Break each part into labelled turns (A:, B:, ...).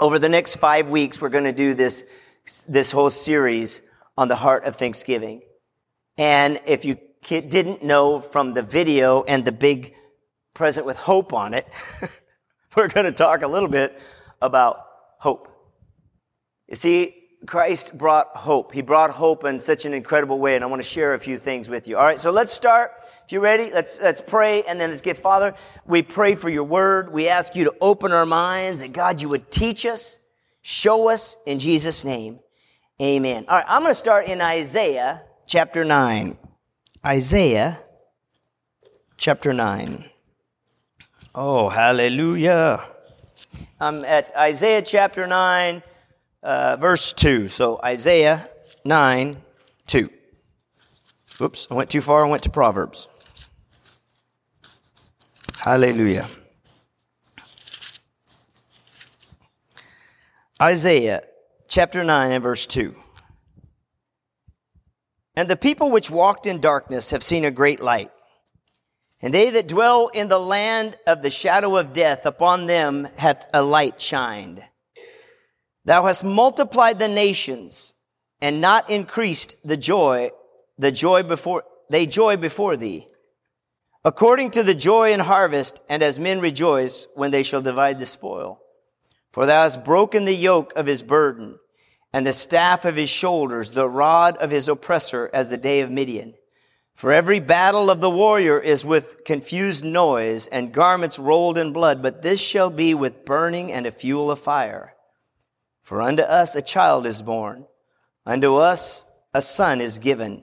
A: over the next five weeks, we're going to do this, this whole series on the heart of Thanksgiving. And if you didn't know from the video and the big present with hope on it, we're going to talk a little bit about hope. You see, Christ brought hope. He brought hope in such an incredible way, and I want to share a few things with you. All right, so let's start. If you're ready, let's, let's pray, and then let's get Father. We pray for your word. We ask you to open our minds, that God, you would teach us, show us in Jesus' name. Amen. All right, I'm going to start in Isaiah chapter 9. Isaiah chapter 9. Oh, hallelujah. I'm at Isaiah chapter 9, uh, verse 2. So Isaiah 9, 2. Oops, I went too far. I went to Proverbs. Hallelujah. Isaiah chapter 9 and verse 2. And the people which walked in darkness have seen a great light. And they that dwell in the land of the shadow of death, upon them hath a light shined. Thou hast multiplied the nations and not increased the joy, the joy before, they joy before thee. According to the joy in harvest, and as men rejoice when they shall divide the spoil. For thou hast broken the yoke of his burden, and the staff of his shoulders, the rod of his oppressor, as the day of Midian. For every battle of the warrior is with confused noise and garments rolled in blood, but this shall be with burning and a fuel of fire. For unto us a child is born, unto us a son is given.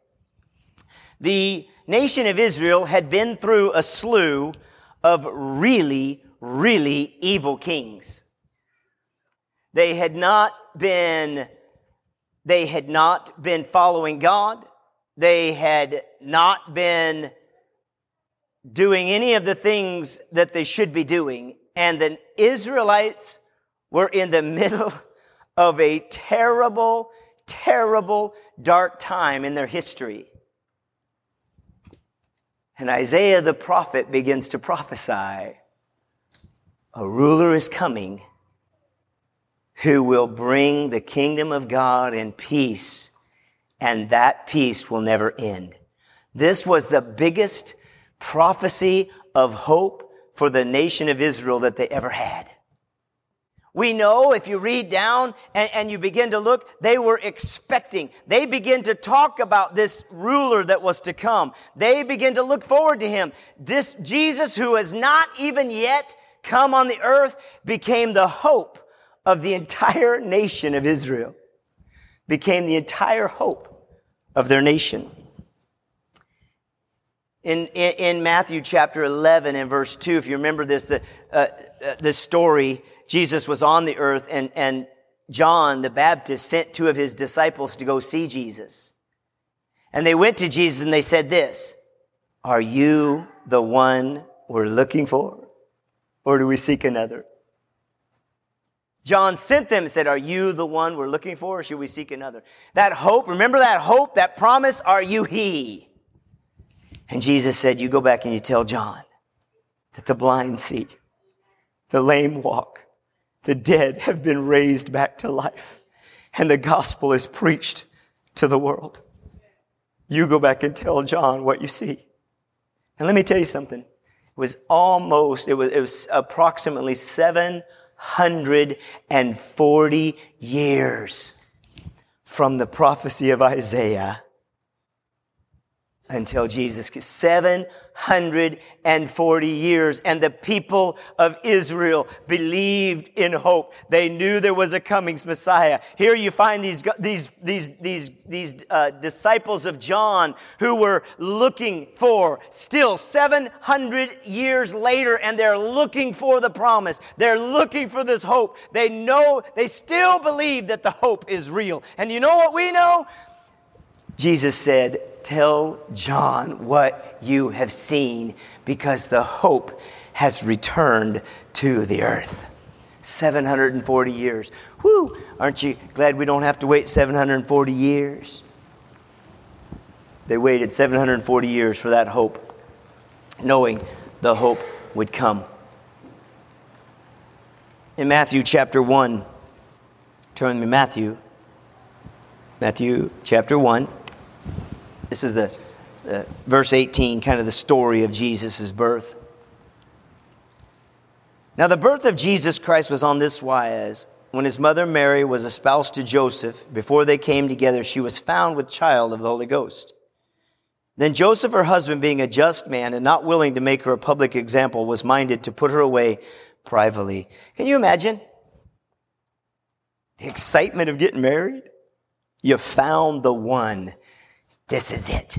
A: The nation of Israel had been through a slew of really, really evil kings. They had not been, they had not been following God. They had not been doing any of the things that they should be doing. And the Israelites were in the middle of a terrible, terrible, dark time in their history. And Isaiah the prophet begins to prophesy a ruler is coming who will bring the kingdom of God and peace and that peace will never end. This was the biggest prophecy of hope for the nation of Israel that they ever had. We know if you read down and, and, you begin to look, they were expecting. They begin to talk about this ruler that was to come. They begin to look forward to him. This Jesus who has not even yet come on the earth became the hope of the entire nation of Israel. Became the entire hope of their nation. In, in, in, Matthew chapter 11 and verse 2, if you remember this, the, uh, uh, this story, Jesus was on the earth and, and John the Baptist sent two of his disciples to go see Jesus. And they went to Jesus and they said this, are you the one we're looking for? Or do we seek another? John sent them and said, Are you the one we're looking for, or should we seek another? That hope, remember that hope, that promise, are you he? And Jesus said, You go back and you tell John that the blind see, the lame walk, the dead have been raised back to life, and the gospel is preached to the world. You go back and tell John what you see. And let me tell you something. It was almost, it was, it was approximately 740 years from the prophecy of Isaiah until Jesus. 740 years. And the people of Israel believed in hope. They knew there was a coming Messiah. Here you find these, these, these, these, these uh, disciples of John who were looking for still 700 years later and they're looking for the promise. They're looking for this hope. They know, they still believe that the hope is real. And you know what we know? Jesus said, Tell John what you have seen, because the hope has returned to the earth. 740 years. Whoo! Aren't you glad we don't have to wait 740 years? They waited 740 years for that hope, knowing the hope would come. In Matthew chapter 1, turn to Matthew, Matthew chapter 1. This is the uh, verse 18, kind of the story of Jesus' birth. Now, the birth of Jesus Christ was on this wise. When his mother Mary was espoused to Joseph, before they came together, she was found with child of the Holy Ghost. Then Joseph, her husband, being a just man and not willing to make her a public example, was minded to put her away privately. Can you imagine? The excitement of getting married? You found the one this is it.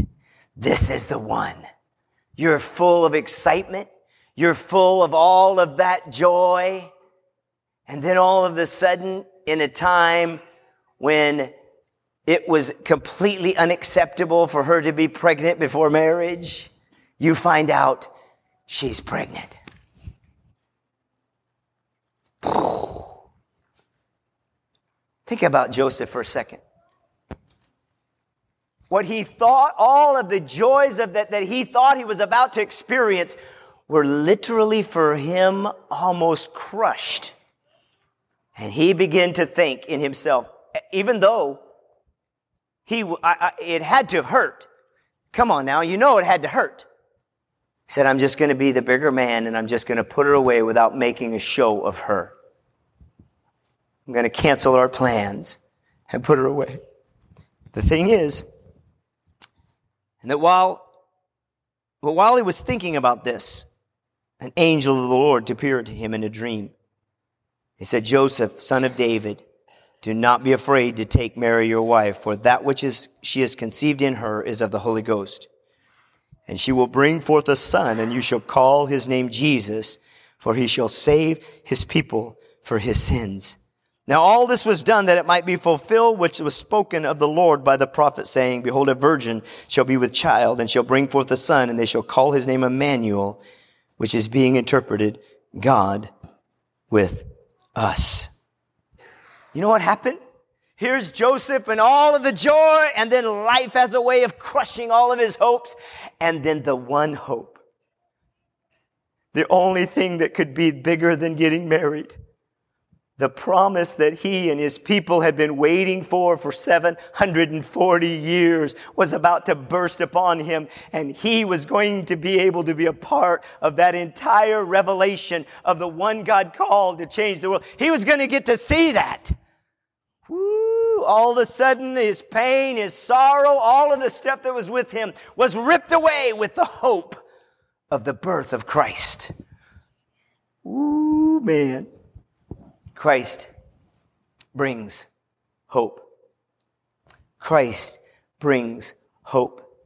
A: This is the one. You're full of excitement. You're full of all of that joy. And then all of a sudden, in a time when it was completely unacceptable for her to be pregnant before marriage, you find out she's pregnant. Think about Joseph for a second what he thought, all of the joys of that, that he thought he was about to experience were literally for him almost crushed. And he began to think in himself, even though he, I, I, it had to hurt. Come on now, you know it had to hurt. He said, I'm just going to be the bigger man and I'm just going to put her away without making a show of her. I'm going to cancel our plans and put her away. The thing is, and that while, but while he was thinking about this, an angel of the Lord appeared to him in a dream. He said, Joseph, son of David, do not be afraid to take Mary your wife, for that which is, she has conceived in her is of the Holy Ghost. And she will bring forth a son, and you shall call his name Jesus, for he shall save his people for his sins. Now all this was done that it might be fulfilled which was spoken of the Lord by the prophet saying, Behold, a virgin shall be with child and shall bring forth a son and they shall call his name Emmanuel, which is being interpreted God with us. You know what happened? Here's Joseph and all of the joy and then life as a way of crushing all of his hopes and then the one hope. The only thing that could be bigger than getting married the promise that he and his people had been waiting for for 740 years was about to burst upon him and he was going to be able to be a part of that entire revelation of the one God called to change the world. He was going to get to see that. Woo, all of a sudden his pain, his sorrow, all of the stuff that was with him was ripped away with the hope of the birth of Christ. Ooh, man. Christ brings hope. Christ brings hope.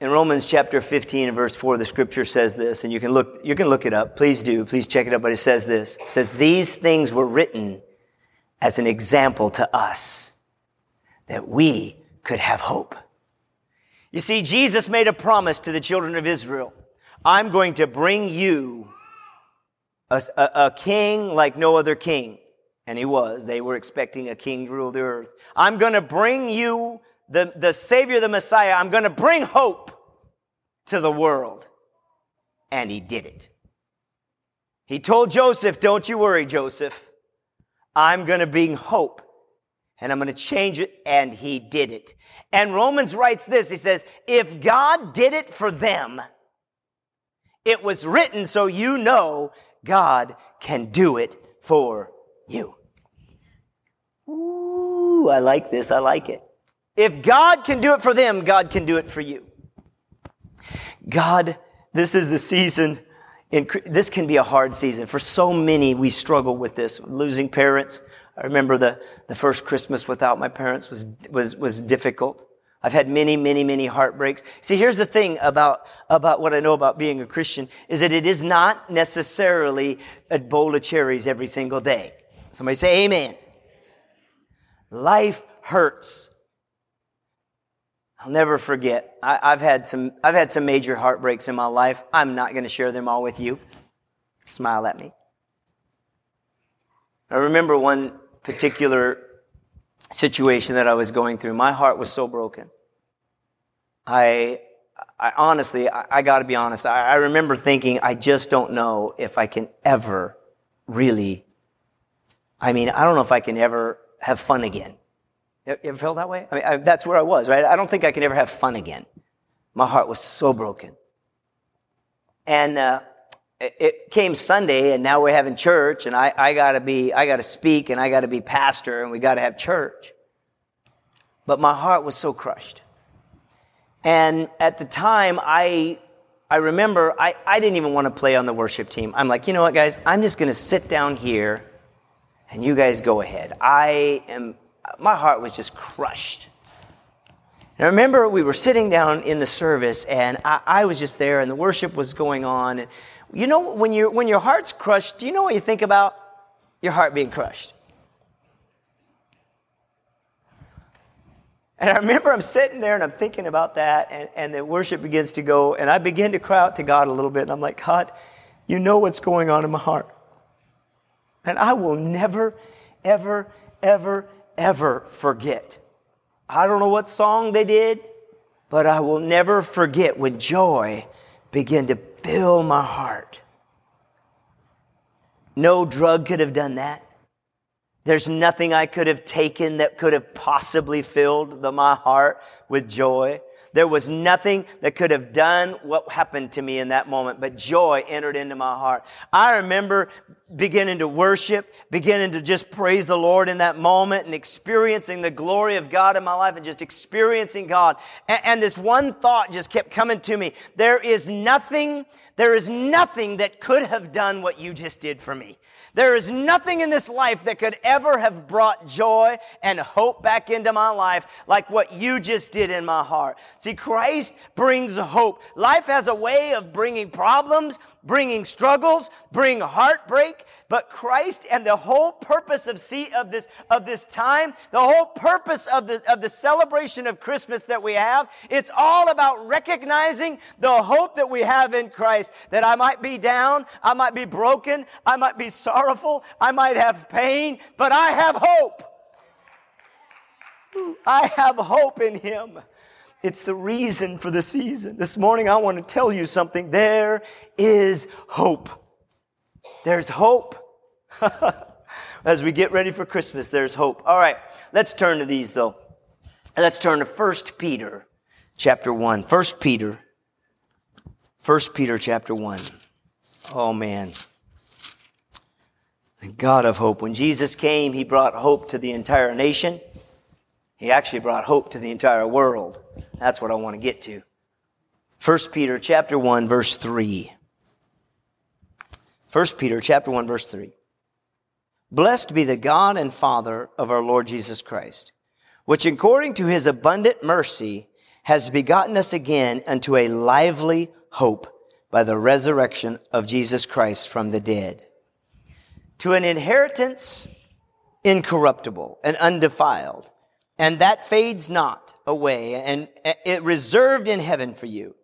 A: In Romans chapter 15 and verse 4, the scripture says this, and you can look, you can look it up. Please do. Please check it out. But it says this. It says, these things were written as an example to us that we could have hope. You see, Jesus made a promise to the children of Israel. I'm going to bring you a, a, a king like no other king. And he was. They were expecting a king to rule the earth. I'm going to bring you the, the Savior, the Messiah. I'm going to bring hope to the world. And he did it. He told Joseph, Don't you worry, Joseph. I'm going to bring hope and I'm going to change it. And he did it. And Romans writes this He says, If God did it for them, it was written so you know God can do it for you. Ooh, I like this. I like it. If God can do it for them, God can do it for you. God, this is the season. In, this can be a hard season. For so many, we struggle with this. Losing parents. I remember the, the first Christmas without my parents was, was, was difficult. I've had many, many, many heartbreaks. See, here's the thing about, about what I know about being a Christian is that it is not necessarily a bowl of cherries every single day. Somebody say amen. Life hurts. I'll never forget. I, have had some, I've had some major heartbreaks in my life. I'm not going to share them all with you. Smile at me. I remember one particular situation that I was going through. My heart was so broken. I, I honestly, I, I got to be honest. I, I remember thinking, I just don't know if I can ever really. I mean, I don't know if I can ever have fun again. You ever felt that way? I mean, I, that's where I was, right? I don't think I can ever have fun again. My heart was so broken. And uh, it, came Sunday, and now we're having church, and I, I gotta be, I gotta speak, and I gotta be pastor, and we gotta have church. But my heart was so crushed. And at the time, I, I remember I, I didn't even want to play on the worship team. I'm like, you know what, guys? I'm just going to sit down here and you guys go ahead. I am my heart was just crushed. And I remember we were sitting down in the service, and I, I, was just there, and the worship was going on. And you know, when, you when your heart's crushed, do you know what you think about? Your heart being crushed. And I remember I'm sitting there and I'm thinking about that, and, and the worship begins to go, and I begin to cry out to God a little bit, and I'm like, God, you know what's going on in my heart. And I will never, ever, ever, ever forget. I don't know what song they did, but I will never forget when joy began to fill my heart. No drug could have done that. There's nothing I could have taken that could have possibly filled the, my heart with joy. There was nothing that could have done what happened to me in that moment, but joy entered into my heart. I remember beginning to worship, beginning to just praise the Lord in that moment and experiencing the glory of God in my life and just experiencing God. And, and this one thought just kept coming to me. There is nothing, there is nothing that could have done what you just did for me. There is nothing in this life that could ever have brought joy and hope back into my life like what you just did in my heart. See, Christ brings hope. Life has a way of bringing problems, bringing struggles, bring heartbreak, but Christ and the whole purpose of see of this of this time, the whole purpose of the of the celebration of Christmas that we have, it's all about recognizing the hope that we have in Christ. That I might be down, I might be broken, I might be sorrowful, I might have pain, but I have hope. I have hope in Him. It's the reason for the season. This morning, I want to tell you something. There is hope. There's hope. As we get ready for Christmas, there's hope. All right, let's turn to these though. Let's turn to 1 Peter chapter 1. 1 Peter. 1 Peter chapter 1. Oh man. The God of hope. When Jesus came, he brought hope to the entire nation. He actually brought hope to the entire world. That's what I want to get to. 1 Peter chapter 1 verse 3. 1 Peter chapter 1 verse 3. Blessed be the God and Father of our Lord Jesus Christ, which according to his abundant mercy has begotten us again unto a lively hope by the resurrection of Jesus Christ from the dead, to an inheritance incorruptible and undefiled, and that fades not away, and it reserved in heaven for you,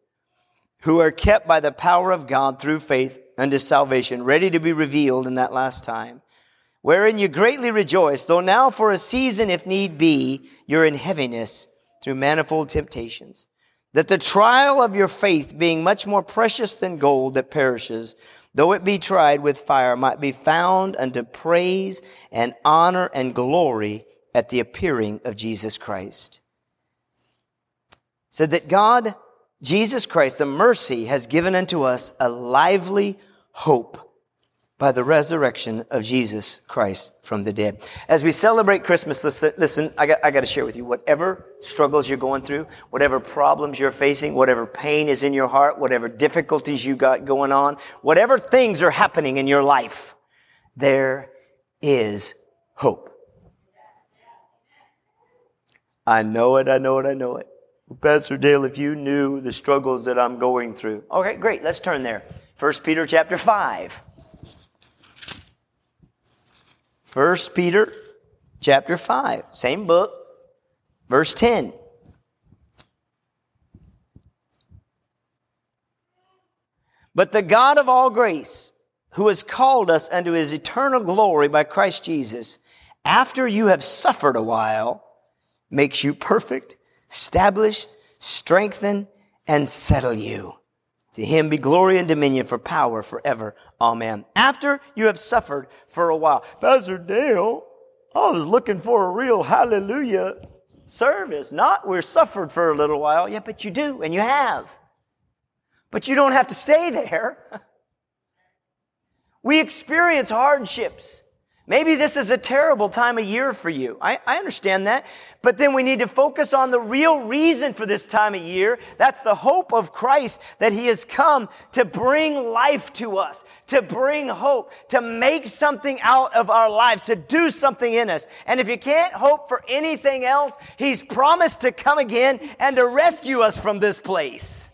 A: who are kept by the power of God through faith unto salvation, ready to be revealed in that last time, wherein you greatly rejoice, though now for a season, if need be, you're in heaviness through manifold temptations, that the trial of your faith, being much more precious than gold that perishes, though it be tried with fire, might be found unto praise and honor and glory at the appearing of Jesus Christ. Said that God, Jesus Christ, the mercy has given unto us a lively hope by the resurrection of Jesus Christ from the dead. As we celebrate Christmas, listen, listen I, got, I got to share with you whatever struggles you're going through, whatever problems you're facing, whatever pain is in your heart, whatever difficulties you got going on, whatever things are happening in your life, there is hope. I know it, I know it, I know it. Pastor Dale, if you knew the struggles that I'm going through. Okay, great. Let's turn there. 1 Peter chapter 5. 1 Peter chapter 5, same book, verse 10. But the God of all grace, who has called us unto his eternal glory by Christ Jesus, after you have suffered a while, makes you perfect, established, strengthen, and settle you. To him be glory and dominion for power forever. Amen. After you have suffered for a while. Pastor Dale, I was looking for a real hallelujah service. Not we're suffered for a little while. Yeah, but you do, and you have. But you don't have to stay there. We experience hardships. Maybe this is a terrible time of year for you. I, I, understand that. But then we need to focus on the real reason for this time of year. That's the hope of Christ that He has come to bring life to us, to bring hope, to make something out of our lives, to do something in us. And if you can't hope for anything else, He's promised to come again and to rescue us from this place.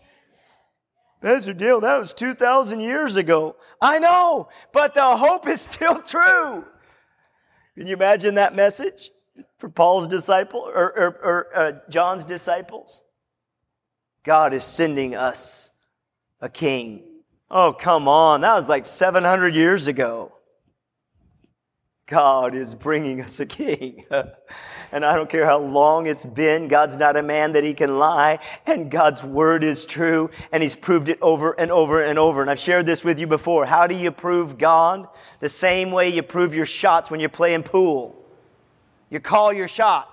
A: Pastor Dale, that was 2,000 years ago. I know, but the hope is still true. Can you imagine that message for Paul's disciple or, or, or uh, John's disciples? God is sending us a king. Oh, come on. That was like 700 years ago. God is bringing us a king. and I don't care how long it's been, God's not a man that he can lie, and God's word is true, and he's proved it over and over and over. And I've shared this with you before. How do you prove God? The same way you prove your shots when you're playing pool. You call your shot.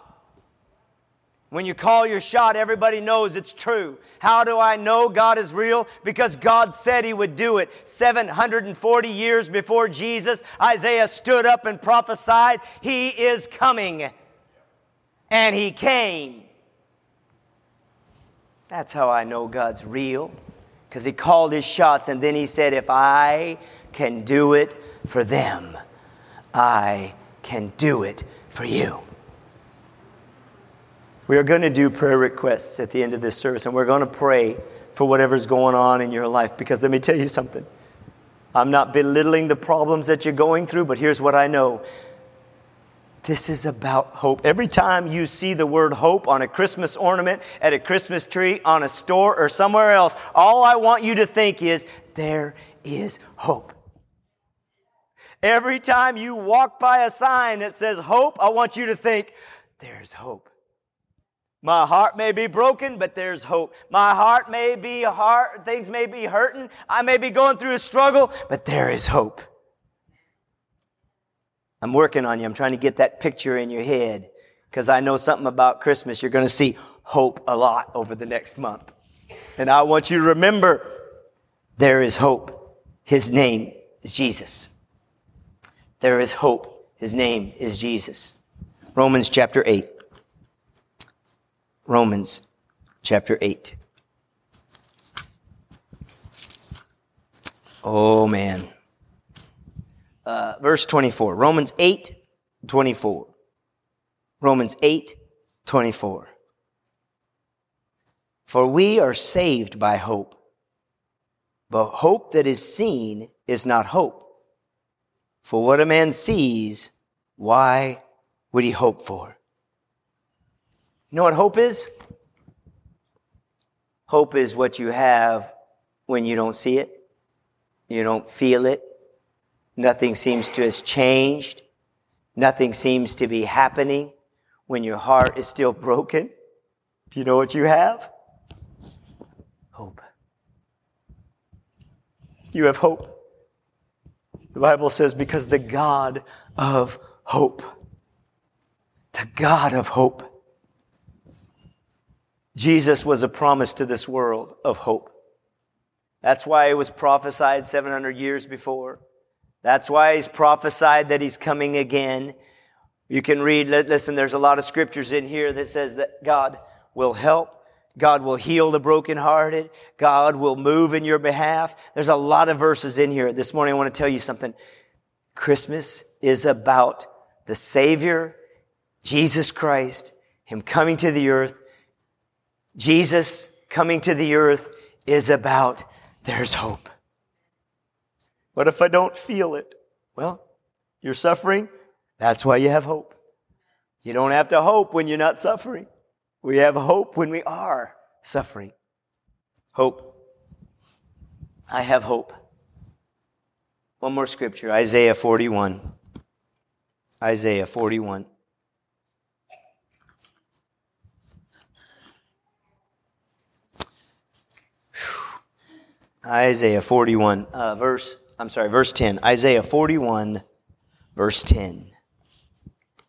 A: When you call your shot, everybody knows it's true. How do I know God is real? Because God said He would do it. 740 years before Jesus, Isaiah stood up and prophesied, He is coming. And He came. That's how I know God's real. Because He called His shots and then He said, If I can do it for them, I can do it for you. We are going to do prayer requests at the end of this service, and we're going to pray for whatever's going on in your life. Because let me tell you something. I'm not belittling the problems that you're going through, but here's what I know. This is about hope. Every time you see the word hope on a Christmas ornament, at a Christmas tree, on a store, or somewhere else, all I want you to think is, there is hope. Every time you walk by a sign that says hope, I want you to think, there's hope. My heart may be broken, but there's hope. My heart may be hard, things may be hurting. I may be going through a struggle, but there is hope. I'm working on you. I'm trying to get that picture in your head because I know something about Christmas. You're going to see hope a lot over the next month. And I want you to remember there is hope. His name is Jesus. There is hope. His name is Jesus. Romans chapter 8. Romans chapter 8. Oh, man. Uh, verse 24. Romans 8, 24. Romans 8, 24. For we are saved by hope. But hope that is seen is not hope. For what a man sees, why would he hope for? You know what hope is? Hope is what you have when you don't see it, you don't feel it, nothing seems to have changed, nothing seems to be happening when your heart is still broken. Do you know what you have? Hope. You have hope. The Bible says, because the God of hope, the God of hope, Jesus was a promise to this world of hope. That's why it was prophesied 700 years before. That's why he's prophesied that he's coming again. You can read, listen, there's a lot of scriptures in here that says that God will help. God will heal the brokenhearted. God will move in your behalf. There's a lot of verses in here. This morning I want to tell you something. Christmas is about the Savior, Jesus Christ, Him coming to the earth. Jesus coming to the earth is about there's hope. What if I don't feel it? Well, you're suffering. That's why you have hope. You don't have to hope when you're not suffering. We have hope when we are suffering. Hope. I have hope. One more scripture Isaiah 41. Isaiah 41. Isaiah 41, uh, verse, I'm sorry, verse 10. Isaiah 41, verse 10.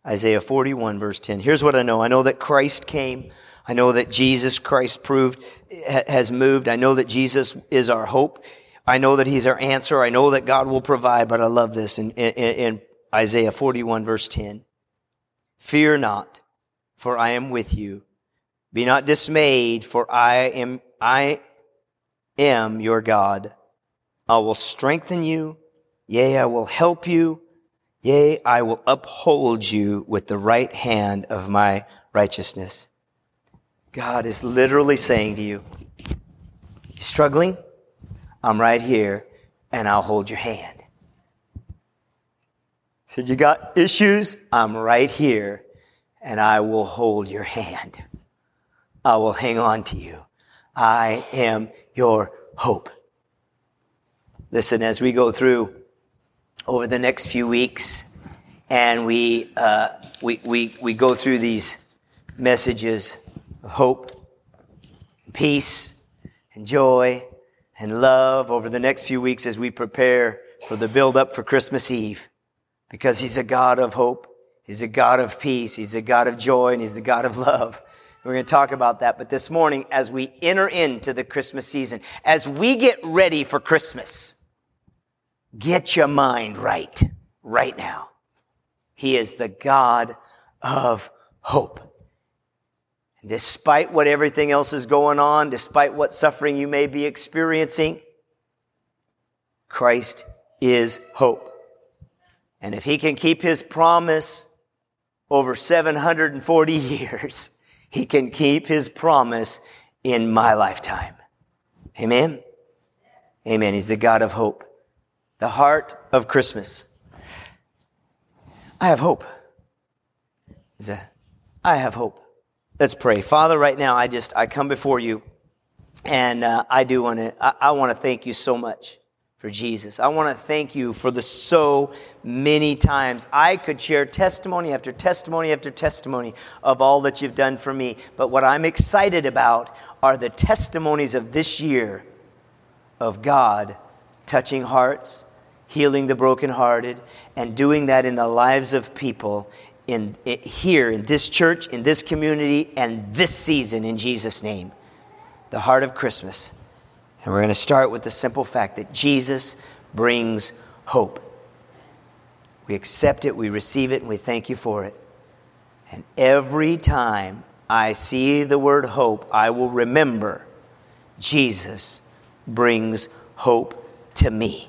A: Isaiah 41, verse 10. Here's what I know I know that Christ came. I know that Jesus Christ proved, has moved. I know that Jesus is our hope. I know that He's our answer. I know that God will provide, but I love this in, in, in Isaiah 41, verse 10. Fear not, for I am with you. Be not dismayed, for I am, I am your God. I will strengthen you. Yea, I will help you. Yea, I will uphold you with the right hand of my righteousness. God is literally saying to you, You're struggling? I'm right here and I'll hold your hand. He said, you got issues? I'm right here and I will hold your hand. I will hang on to you. I am your hope. Listen, as we go through over the next few weeks and we, uh, we, we, we go through these messages of hope, peace, and joy, and love over the next few weeks as we prepare for the build up for Christmas Eve. Because He's a God of hope. He's a God of peace. He's a God of joy and He's the God of love. We're going to talk about that. But this morning, as we enter into the Christmas season, as we get ready for Christmas, get your mind right, right now. He is the God of hope. And despite what everything else is going on, despite what suffering you may be experiencing, Christ is hope. And if he can keep his promise over 740 years, he can keep his promise in my lifetime. Amen? Amen. He's the God of hope. The heart of Christmas. I have hope. I have hope. Let's pray. Father, right now, I just, I come before you and uh, I do want to, I, I want to thank you so much for Jesus. I want to thank you for the so many times I could share testimony after testimony after testimony of all that you've done for me. But what I'm excited about are the testimonies of this year of God touching hearts, healing the brokenhearted, and doing that in the lives of people in, in, here in this church, in this community, and this season in Jesus' name. The heart of Christmas. And we're going to start with the simple fact that Jesus brings hope. We accept it, we receive it, and we thank you for it. And every time I see the word hope, I will remember Jesus brings hope to me.